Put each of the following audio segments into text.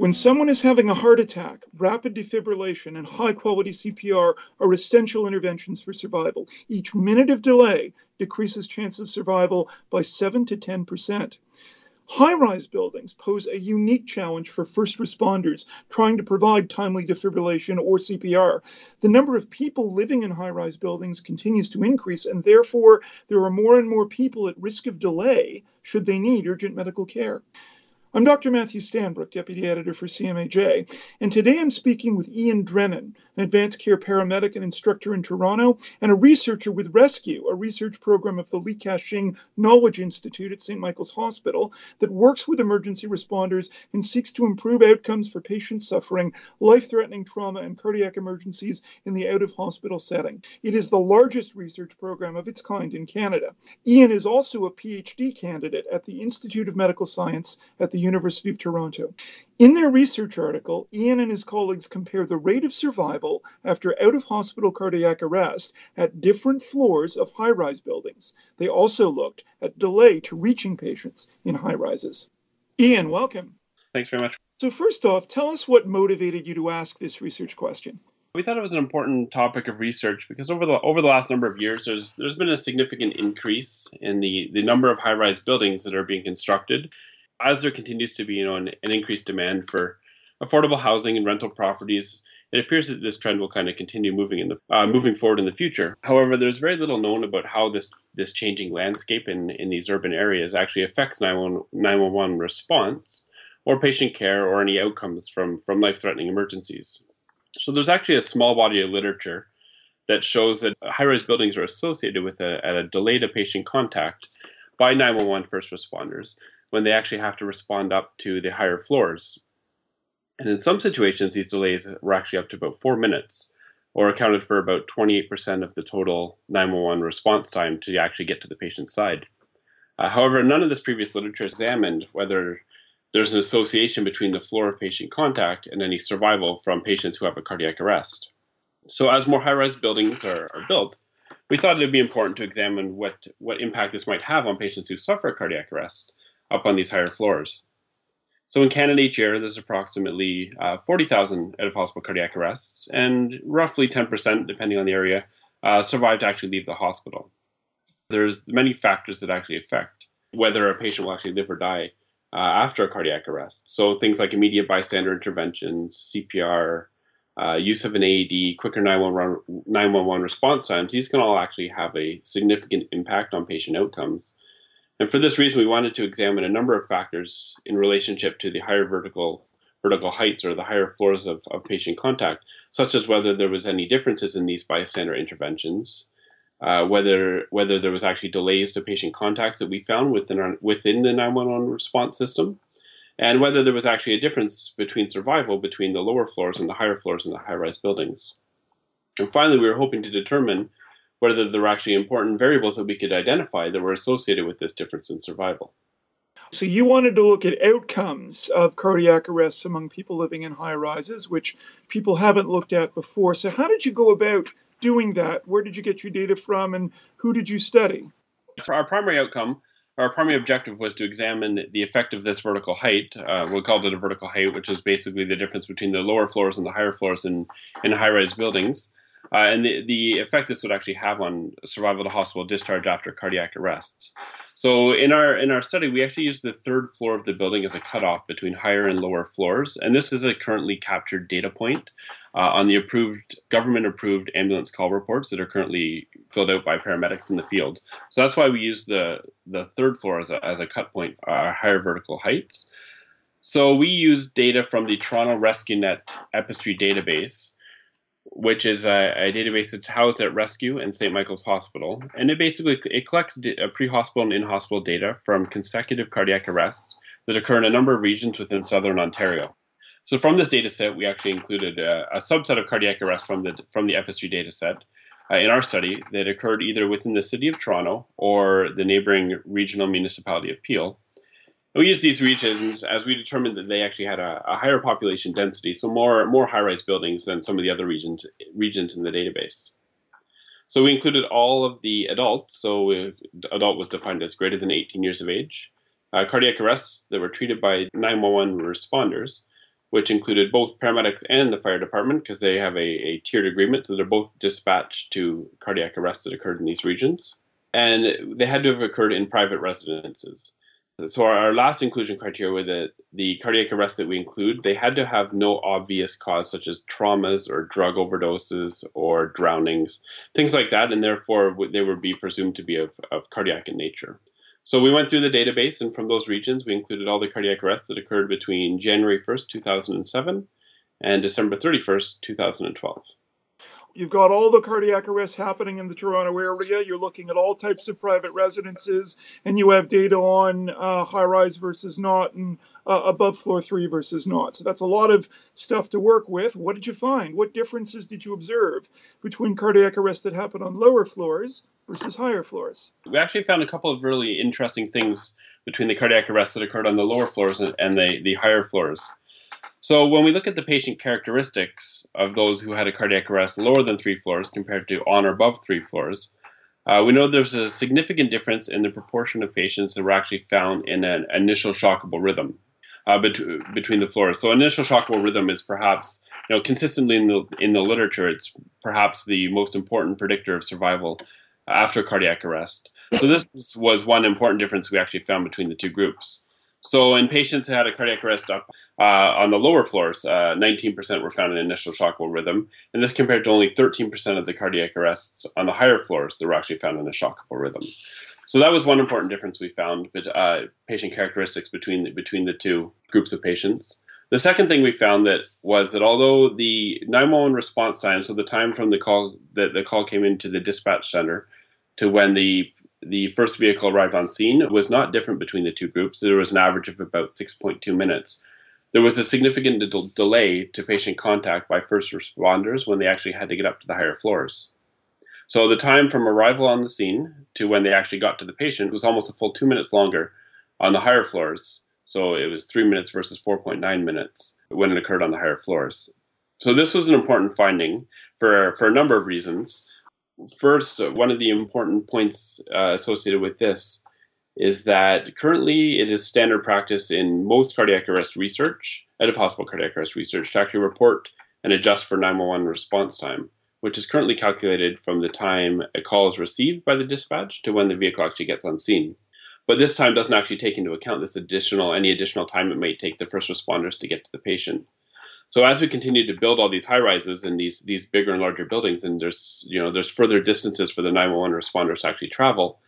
When someone is having a heart attack, rapid defibrillation and high quality CPR are essential interventions for survival. Each minute of delay decreases chance of survival by 7 to 10%. High rise buildings pose a unique challenge for first responders trying to provide timely defibrillation or CPR. The number of people living in high rise buildings continues to increase, and therefore, there are more and more people at risk of delay should they need urgent medical care. I'm Dr. Matthew Stanbrook, Deputy Editor for CMAJ, and today I'm speaking with Ian Drennan, an advanced care paramedic and instructor in Toronto, and a researcher with Rescue, a research program of the Li Ka-shing Knowledge Institute at St. Michael's Hospital that works with emergency responders and seeks to improve outcomes for patients suffering life threatening trauma and cardiac emergencies in the out of hospital setting. It is the largest research program of its kind in Canada. Ian is also a PhD candidate at the Institute of Medical Science at the University of Toronto. In their research article, Ian and his colleagues compare the rate of survival after out of hospital cardiac arrest at different floors of high rise buildings. They also looked at delay to reaching patients in high rises. Ian, welcome. Thanks very much. So, first off, tell us what motivated you to ask this research question. We thought it was an important topic of research because over the over the last number of years, there's there's been a significant increase in the, the number of high rise buildings that are being constructed as there continues to be you know an, an, increased demand for affordable housing and rental properties, it appears that this trend will kind of continue moving in the uh, moving forward in the future. However, there's very little known about how this this changing landscape in in these urban areas actually affects 911 response or patient care or any outcomes from from life threatening emergencies. So there's actually a small body of literature that shows that high-rise buildings are associated with a, a delay to patient contact by 911 first responders when they actually have to respond up to the higher floors. And in some situations, these delays were actually up to about four minutes, or accounted for about 28% of the total 911 response time to actually get to the patient's side. Uh, however, none of this previous literature examined whether there's an association between the floor of patient contact and any survival from patients who have a cardiac arrest. So, as more high rise buildings are, are built, we thought it would be important to examine what, what impact this might have on patients who suffer cardiac arrest up on these higher floors. So in Canada each year, there's approximately uh, 40,000 out of hospital cardiac arrests, and roughly 10%, depending on the area, uh, survive to actually leave the hospital. There's many factors that actually affect whether a patient will actually live or die uh, after a cardiac arrest. So things like immediate bystander interventions, CPR, uh, use of an AED, quicker 911, 911 response times, these can all actually have a significant impact on patient outcomes. And for this reason, we wanted to examine a number of factors in relationship to the higher vertical vertical heights or the higher floors of, of patient contact, such as whether there was any differences in these bystander interventions, uh, whether whether there was actually delays to patient contacts that we found within our, within the 911 response system, and whether there was actually a difference between survival between the lower floors and the higher floors in the high-rise buildings. And finally, we were hoping to determine whether there were actually important variables that we could identify that were associated with this difference in survival. So you wanted to look at outcomes of cardiac arrests among people living in high rises, which people haven't looked at before. So how did you go about doing that? Where did you get your data from, and who did you study? For our primary outcome, our primary objective was to examine the effect of this vertical height. Uh, we called it a vertical height, which is basically the difference between the lower floors and the higher floors in, in high-rise buildings uh, and the, the effect this would actually have on survival to hospital discharge after cardiac arrests. So in our in our study, we actually used the third floor of the building as a cutoff between higher and lower floors, and this is a currently captured data point uh, on the approved government approved ambulance call reports that are currently filled out by paramedics in the field. So that's why we use the the third floor as a as a cut point, uh, higher vertical heights. So we use data from the Toronto Rescue Net Epistry database which is a, a, database that's housed at Rescue and St. Michael's Hospital, and it basically it collects uh, pre-hospital and in-hospital data from consecutive cardiac arrests that occur in a number of regions within southern Ontario. So from this data set, we actually included a, a subset of cardiac arrests from the from the Epistry data set uh, in our study that occurred either within the city of Toronto or the neighboring regional municipality of Peel. We used these regions as we determined that they actually had a, a higher population density, so more more high-rise buildings than some of the other regions regions in the database. So we included all of the adults. So adult was defined as greater than 18 years of age. Uh, cardiac arrests that were treated by 911 responders, which included both paramedics and the fire department because they have a, a, tiered agreement. So they're both dispatched to cardiac arrests that occurred in these regions. And they had to have occurred in private residences. So our last inclusion criteria were that the cardiac arrests that we include, they had to have no obvious cause such as traumas or drug overdoses or drownings, things like that, and therefore they would be presumed to be of, of cardiac in nature. So we went through the database, and from those regions, we included all the cardiac arrests that occurred between January 1st, 2007 and December 31st, 2012. You've got all the cardiac arrests happening in the Toronto area. You're looking at all types of private residences, and you have data on uh, high rise versus not, and uh, above floor three versus not. So that's a lot of stuff to work with. What did you find? What differences did you observe between cardiac arrests that happen on lower floors versus higher floors? We actually found a couple of really interesting things between the cardiac arrests that occurred on the lower floors and, and the, the higher floors. So when we look at the patient characteristics of those who had a cardiac arrest lower than three floors compared to on or above three floors, uh, we know there's a significant difference in the proportion of patients that were actually found in an initial shockable rhythm uh, bet- between the floors. So initial shockable rhythm is perhaps, you know, consistently in the in the literature, it's perhaps the most important predictor of survival after cardiac arrest. So this was one important difference we actually found between the two groups. So in patients who had a cardiac arrest up uh, on the lower floors, uh, 19% were found in initial shockable rhythm, and this compared to only 13% of the cardiac arrests on the higher floors that were actually found in a shockable rhythm. So that was one important difference we found, but uh, patient characteristics between the, between the two groups of patients. The second thing we found that was that although the 911 response time, so the time from the call that the call came into the dispatch center to when the the first vehicle arrived on scene was not different between the two groups. There was an average of about 6.2 minutes. There was a significant de- delay to patient contact by first responders when they actually had to get up to the higher floors. So the time from arrival on the scene to when they actually got to the patient was almost a full two minutes longer on the higher floors. So it was three minutes versus 4.9 minutes when it occurred on the higher floors. So this was an important finding for, for a number of reasons first, one of the important points uh, associated with this is that currently it is standard practice in most cardiac arrest research, out of hospital cardiac arrest research, to actually report and adjust for 911 response time, which is currently calculated from the time a call is received by the dispatch to when the vehicle actually gets on scene. But this time doesn't actually take into account this additional any additional time it might take the first responders to get to the patient. So as we continue to build all these high rises and these these bigger and larger buildings, and there's you know there's further distances for the 911 responders to actually travel,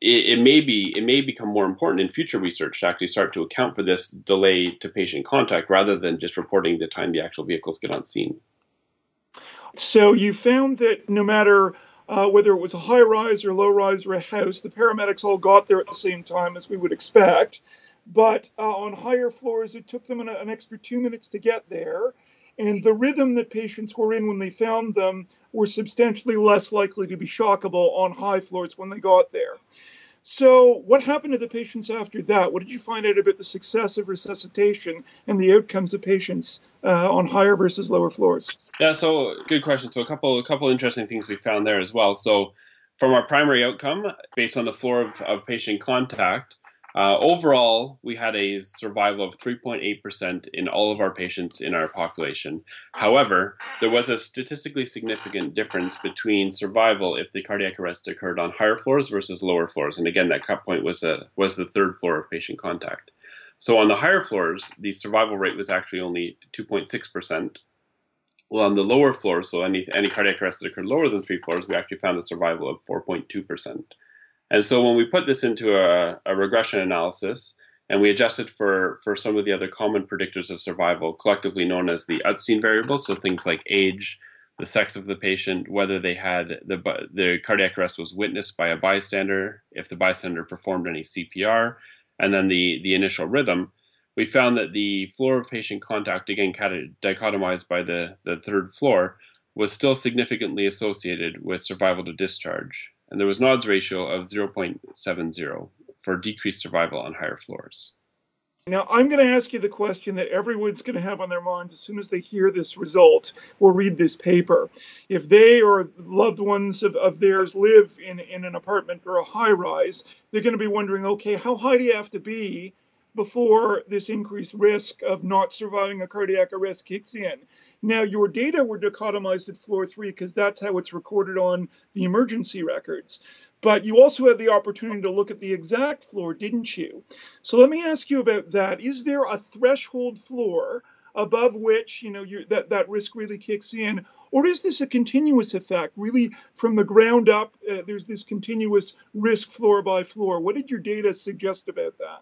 it, it, may be it may become more important in future research to actually start to account for this delay to patient contact rather than just reporting the time the actual vehicles get on scene. So you found that no matter uh, whether it was a high rise or low rise or a house, the paramedics all got there at the same time as we would expect. But uh, on higher floors, it took them an, an extra two minutes to get there. And the rhythm that patients were in when they found them were substantially less likely to be shockable on high floors when they got there. So, what happened to the patients after that? What did you find out about the success of resuscitation and the outcomes of patients uh, on higher versus lower floors? Yeah, so good question. So, a couple, a couple interesting things we found there as well. So, from our primary outcome, based on the floor of, of patient contact, uh, overall, we had a survival of 3.8% in all of our patients in our population. However, there was a statistically significant difference between survival if the cardiac arrest occurred on higher floors versus lower floors. And again, that cut point was, a, was the third floor of patient contact. So on the higher floors, the survival rate was actually only 2.6%. Well, on the lower floors, so any, any cardiac arrest that occurred lower than three floors, we actually found a survival of 4.2%. And so when we put this into a, a regression analysis and we adjusted for, for some of the other common predictors of survival, collectively known as the Utstein variables, so things like age, the sex of the patient, whether they had the, the cardiac arrest was witnessed by a bystander, if the bystander performed any CPR, and then the, the initial rhythm, we found that the floor of patient contact, again dichotomized by the, the third floor, was still significantly associated with survival to discharge and there was an odds ratio of 0.70 for decreased survival on higher floors. Now, I'm going to ask you the question that everyone's going to have on their minds as soon as they hear this result or read this paper. If they or loved ones of, of theirs live in, in an apartment or a high rise, they're going to be wondering okay, how high do you have to be before this increased risk of not surviving a cardiac arrest kicks in. Now, your data were dichotomized at floor three because that's how it's recorded on the emergency records. But you also had the opportunity to look at the exact floor, didn't you? So let me ask you about that. Is there a threshold floor above which you know that that risk really kicks in, or is this a continuous effect, really from the ground up? Uh, there's this continuous risk floor by floor. What did your data suggest about that?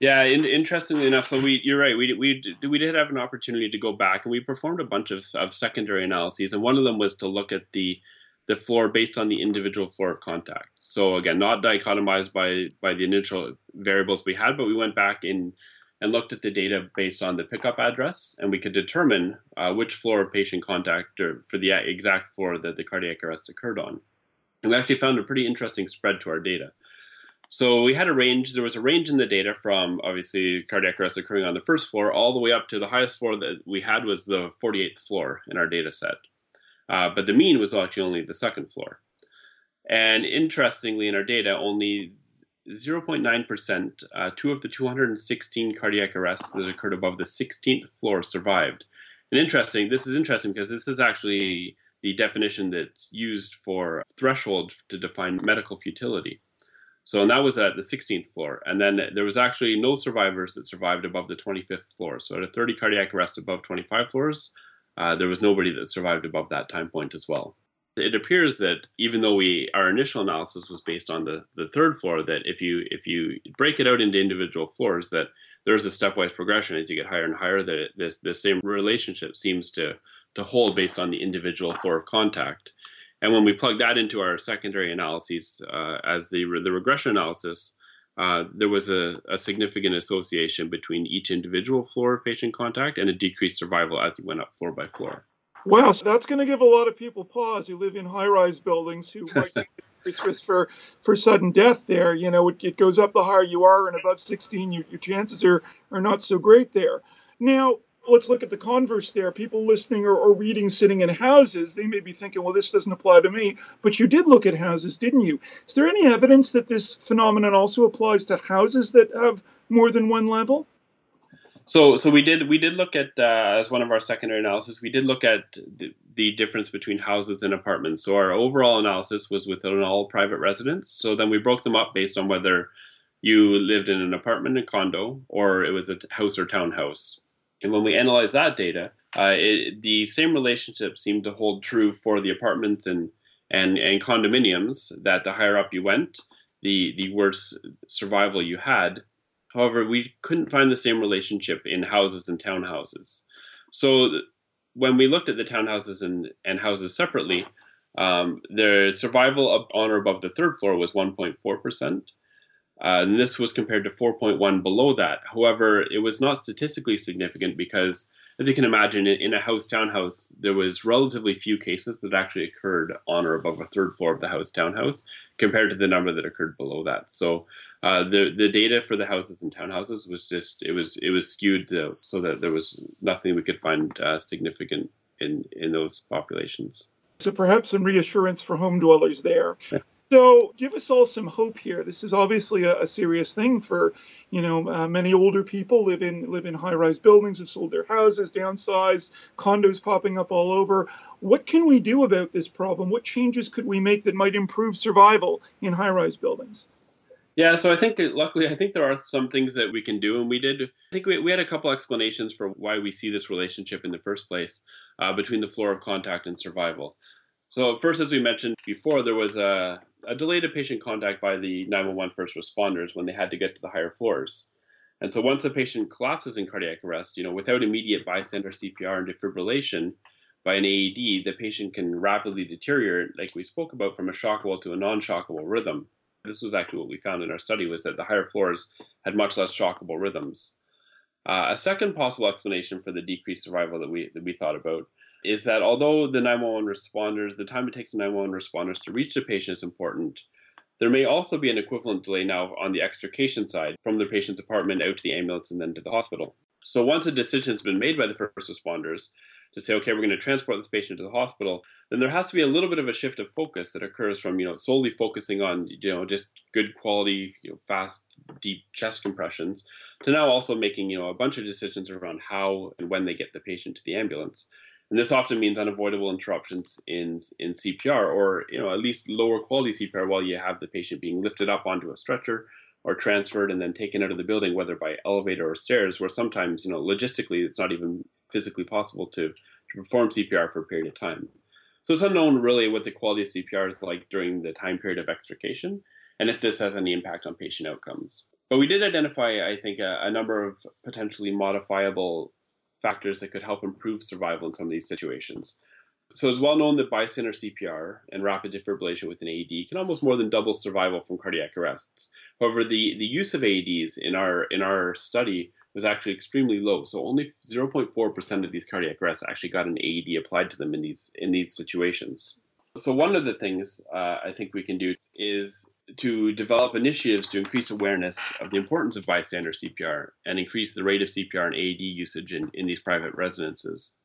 Yeah, in, interestingly enough, so we you're right. We we we did have an opportunity to go back and we performed a bunch of, of secondary analyses, and one of them was to look at the the floor based on the individual floor of contact. So again, not dichotomized by by the initial variables we had, but we went back in and looked at the data based on the pickup address, and we could determine uh, which floor of patient contact or for the exact floor that the cardiac arrest occurred on. And we actually found a pretty interesting spread to our data. So we had a range. There was a range in the data from obviously cardiac arrest occurring on the first floor all the way up to the highest floor that we had was the 48th floor in our data set. Uh, but the mean was actually only the second floor. And interestingly, in our data, only 0.9%, uh, two of the 216 cardiac arrests that occurred above the 16th floor survived. And interesting, this is interesting because this is actually the definition that's used for threshold to define medical futility. So, and that was at the 16th floor. And then there was actually no survivors that survived above the 25th floor. So, at a 30 cardiac arrest above 25 floors, uh, there was nobody that survived above that time point as well. It appears that even though we our initial analysis was based on the, the third floor, that if you if you break it out into individual floors, that there's a stepwise progression as you get higher and higher. That this the same relationship seems to to hold based on the individual floor of contact. And when we plug that into our secondary analyses uh, as the, the regression analysis, uh, there was a, a, significant association between each individual floor of patient contact and a decreased survival as you went up floor by floor. Wow, so that's going to give a lot of people pause who live in high-rise buildings who might risk for, for sudden death there. You know, it, it, goes up the higher you are, and above 16, you, your chances are, are not so great there. Now, let's look at the converse there. People listening or, or, reading sitting in houses, they may be thinking, well, this doesn't apply to me. But you did look at houses, didn't you? Is there any evidence that this phenomenon also applies to houses that have more than one level? So, so we did we did look at uh, as one of our secondary analysis. We did look at the, the difference between houses and apartments. So our overall analysis was within all private residents. So then we broke them up based on whether you lived in an apartment, a condo, or it was a house or townhouse. And when we analyzed that data, uh, it, the same relationship seemed to hold true for the apartments and, and, and condominiums that the higher up you went, the, the worse survival you had. However, we couldn't find the same relationship in houses and townhouses. So when we looked at the townhouses and, and houses separately, um, their survival on or above the third floor was 1.4%, uh, and this was compared to 4.1 below that. However, it was not statistically significant because, as you can imagine, in a house townhouse, there was relatively few cases that actually occurred on or above a third floor of the house townhouse compared to the number that occurred below that. So, uh, the the data for the houses and townhouses was just it was it was skewed to, so that there was nothing we could find uh, significant in in those populations. So perhaps some reassurance for home dwellers there. So give us all some hope here. This is obviously a, a serious thing for, you know, uh, many older people live in live in high-rise buildings, have sold their houses, downsized, condos popping up all over. What can we do about this problem? What changes could we make that might improve survival in high-rise buildings? Yeah, so I think luckily I think there are some things that we can do, and we did. I think we, we had a couple explanations for why we see this relationship in the first place uh, between the floor of contact and survival. So first, as we mentioned before, there was a, a delay to patient contact by the 911 first responders when they had to get to the higher floors. And so once the patient collapses in cardiac arrest, you know, without immediate bystander CPR and defibrillation by an AED, the patient can rapidly deteriorate, like we spoke about, from a shockable to a non-shockable rhythm. This was actually what we found in our study was that the higher floors had much less shockable rhythms. Uh, a second possible explanation for the decreased survival that we that we thought about is that although the 911 responders, the time it takes the 911 responders to reach the patient is important, there may also be an equivalent delay now on the extrication side from the patient's apartment out to the ambulance and then to the hospital. So once a decision has been made by the first responders, to say, okay, we're going to transport this patient to the hospital, then there has to be a little bit of a shift of focus that occurs from you know solely focusing on you know just good quality, you know, fast, deep chest compressions to now also making you know a bunch of decisions around how and when they get the patient to the ambulance. And this often means unavoidable interruptions in in CPR, or you know at least lower quality CPR while you have the patient being lifted up onto a stretcher or transferred and then taken out of the building, whether by elevator or stairs, where sometimes you know logistically it's not even physically possible to, to perform CPR for a period of time. So it's unknown really what the quality of CPR is like during the time period of extrication, and if this has any impact on patient outcomes. But we did identify, I think, a, a number of potentially modifiable factors that could help improve survival in some of these situations. So it's well known that bystander CPR and rapid defibrillation with an AED can almost more than double survival from cardiac arrests. However, the, the use of AEDs in our in our study was actually extremely low. So only 0.4% of these cardiac arrests actually got an AED applied to them in these in these situations. So one of the things uh, I think we can do is to develop initiatives to increase awareness of the importance of bystander CPR and increase the rate of CPR and AED usage in, in these private residences.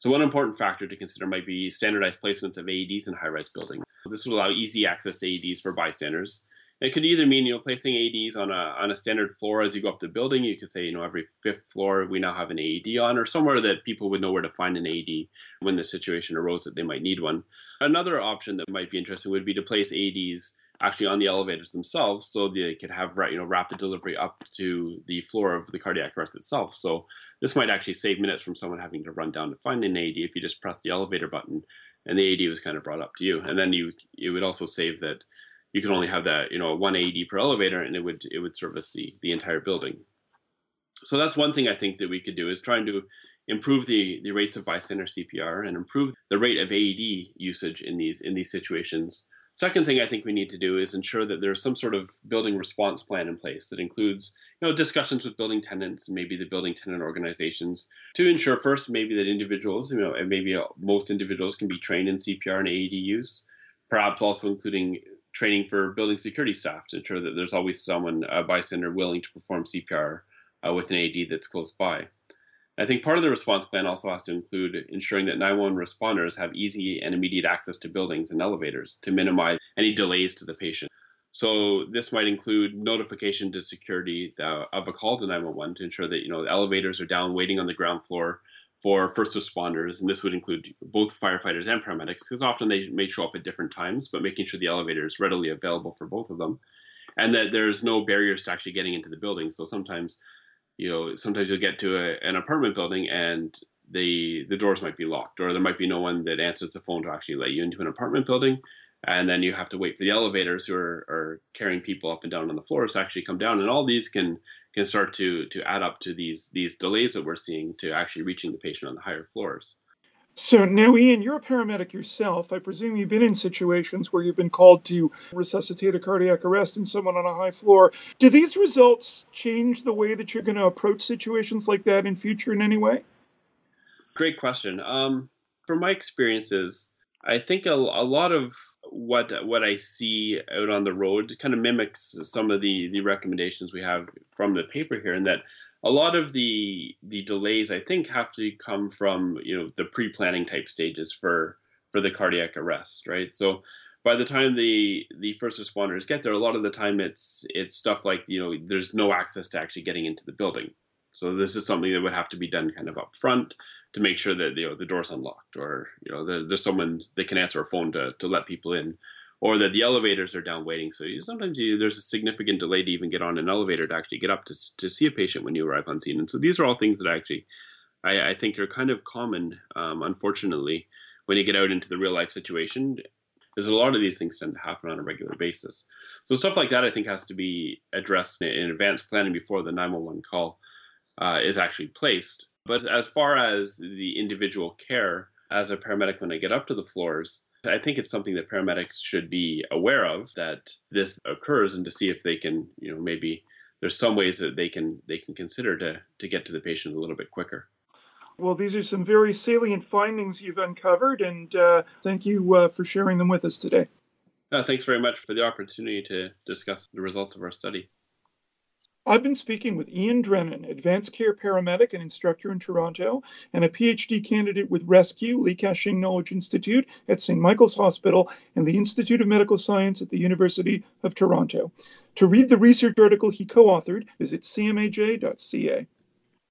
So one important factor to consider might be standardized placements of AEDs in high-rise buildings. This will allow easy access to AEDs for bystanders. It could either mean you know placing AEDs on a on a standard floor as you go up the building. You could say you know every fifth floor we now have an AED on, or somewhere that people would know where to find an AED when the situation arose that they might need one. Another option that might be interesting would be to place AEDs actually on the elevators themselves so they could have you know rapid delivery up to the floor of the cardiac arrest itself. So this might actually save minutes from someone having to run down to find an AED if you just press the elevator button and the AED was kind of brought up to you. And then you it would also save that you can only have that you know one AED per elevator and it would it would service the the entire building. So that's one thing I think that we could do is trying to improve the, the rates of bystander CPR and improve the rate of AED usage in these in these situations Second thing I think we need to do is ensure that there's some sort of building response plan in place that includes, you know, discussions with building tenants and maybe the building tenant organizations to ensure first maybe that individuals, you know, and maybe uh, most individuals can be trained in CPR and AED use, perhaps also including training for building security staff to ensure that there's always someone, a bystander, willing to perform CPR uh, with an AED that's close by. I think part of the response plan also has to include ensuring that 911 responders have easy and immediate access to buildings and elevators to minimize any delays to the patient. So this might include notification to security uh, of a call to 911 to ensure that you know elevators are down waiting on the ground floor for first responders, and this would include both firefighters and paramedics because often they may show up at different times, but making sure the elevator is readily available for both of them, and that there's no barriers to actually getting into the building. So sometimes you know sometimes you'll get to a, an apartment building and the the doors might be locked or there might be no one that answers the phone to actually let you into an apartment building. And then you have to wait for the elevators who are, are carrying people up and down on the floors to actually come down. And all these can can start to to add up to these these delays that we're seeing to actually reaching the patient on the higher floors so now, Ian, you're a paramedic yourself. I presume you've been in situations where you've been called to resuscitate a cardiac arrest in someone on a high floor. Do these results change the way that you're going to approach situations like that in future in any way? Great question. Um, from my experiences, I think a, a lot of what what I see out on the road kind of mimics some of the the recommendations we have from the paper here, and that a lot of the the delays I think have to come from you know the pre-planning type stages for for the cardiac arrest, right? So by the time the the first responders get there, a lot of the time it's it's stuff like you know there's no access to actually getting into the building. So this is something that would have to be done kind of up front to make sure that you know the door's unlocked or you know there's someone that can answer a phone to to let people in or that the elevators are down waiting. So you, sometimes you, there's a significant delay to even get on an elevator to actually get up to, to see a patient when you arrive on scene. And so these are all things that actually I, I think are kind of common, um, unfortunately, when you get out into the real life situation. Because a lot of these things tend to happen on a regular basis. So stuff like that, I think, has to be addressed in advance planning before the 911 call uh, is actually placed. But as far as the individual care, as a paramedic, when I get up to the floors, I think it's something that paramedics should be aware of that this occurs and to see if they can, you know, maybe there's some ways that they can they can consider to to get to the patient a little bit quicker. Well, these are some very salient findings you've uncovered, and uh, thank you uh, for sharing them with us today. Uh, thanks very much for the opportunity to discuss the results of our study. I've been speaking with Ian Drennan, advanced care paramedic and instructor in Toronto, and a PhD candidate with Rescue, Li Ka-shing Knowledge Institute at St. Michael's Hospital and the Institute of Medical Science at the University of Toronto. To read the research article he co authored, visit cmaj.ca.